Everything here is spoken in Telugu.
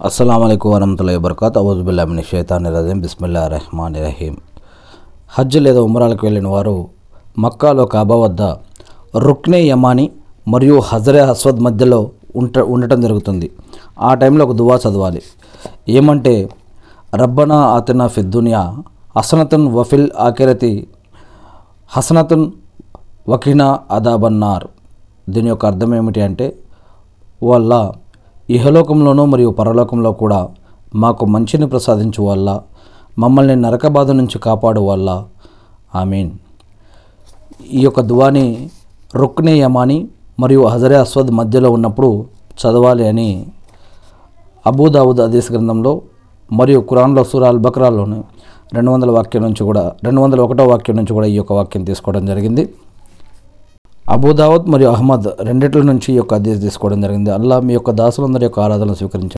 అస్సలం అయికు వరహతుల్లా వబర్కాత్ అవుజుబుల్లామిని షేతాని రజీం బిస్మిల్లా రెహమాన్ రహీం హజ్ లేదా ఉమరాలకు వెళ్ళిన వారు మక్కాలో కాబా వద్ద రుక్నే యమాని మరియు హజరే అస్వద్ మధ్యలో ఉంట ఉండటం జరుగుతుంది. ఆ టైంలో ఒక దువా చదవాలి. ఏమంటే రబ్బనా ఆతినా ఫిద్దునియా హసనతున్ వఫిల్ ఆకిరతి హసనతున్ వకినా అదాబన్నార్ దీని యొక్క అర్థం ఏమిటి అంటే వాళ్ళ ఇహలోకంలోనూ మరియు పరలోకంలో కూడా మాకు మంచిని ప్రసాదించు వల్ల మమ్మల్ని నరక బాధ నుంచి కాపాడు వల్ల. ఆమీన్. ఈ యొక్క దువాని రుక్నే యమాని మరియు హజరే అస్వద్ మధ్యలో ఉన్నప్పుడు చదవాలి అని అబూదావుద్ అదీస్ గ్రంథంలో మరియు కురాన్లో సురాల్ బక్రాల్లోని రెండు వందల వాక్యం నుంచి కూడా రెండు వందల ఒకటో వాక్యం నుంచి కూడా ఈ యొక్క వాక్యం తీసుకోవడం జరిగింది. అబూదావుద్ మరియు అహ్మద్ రెండిట్ల నుంచి ఈ యొక్క అదీస్ తీసుకోవడం జరిగింది. అల్లా మీ యొక్క దాసులందరి యొక్క ఆరాధన స్వీకరించారు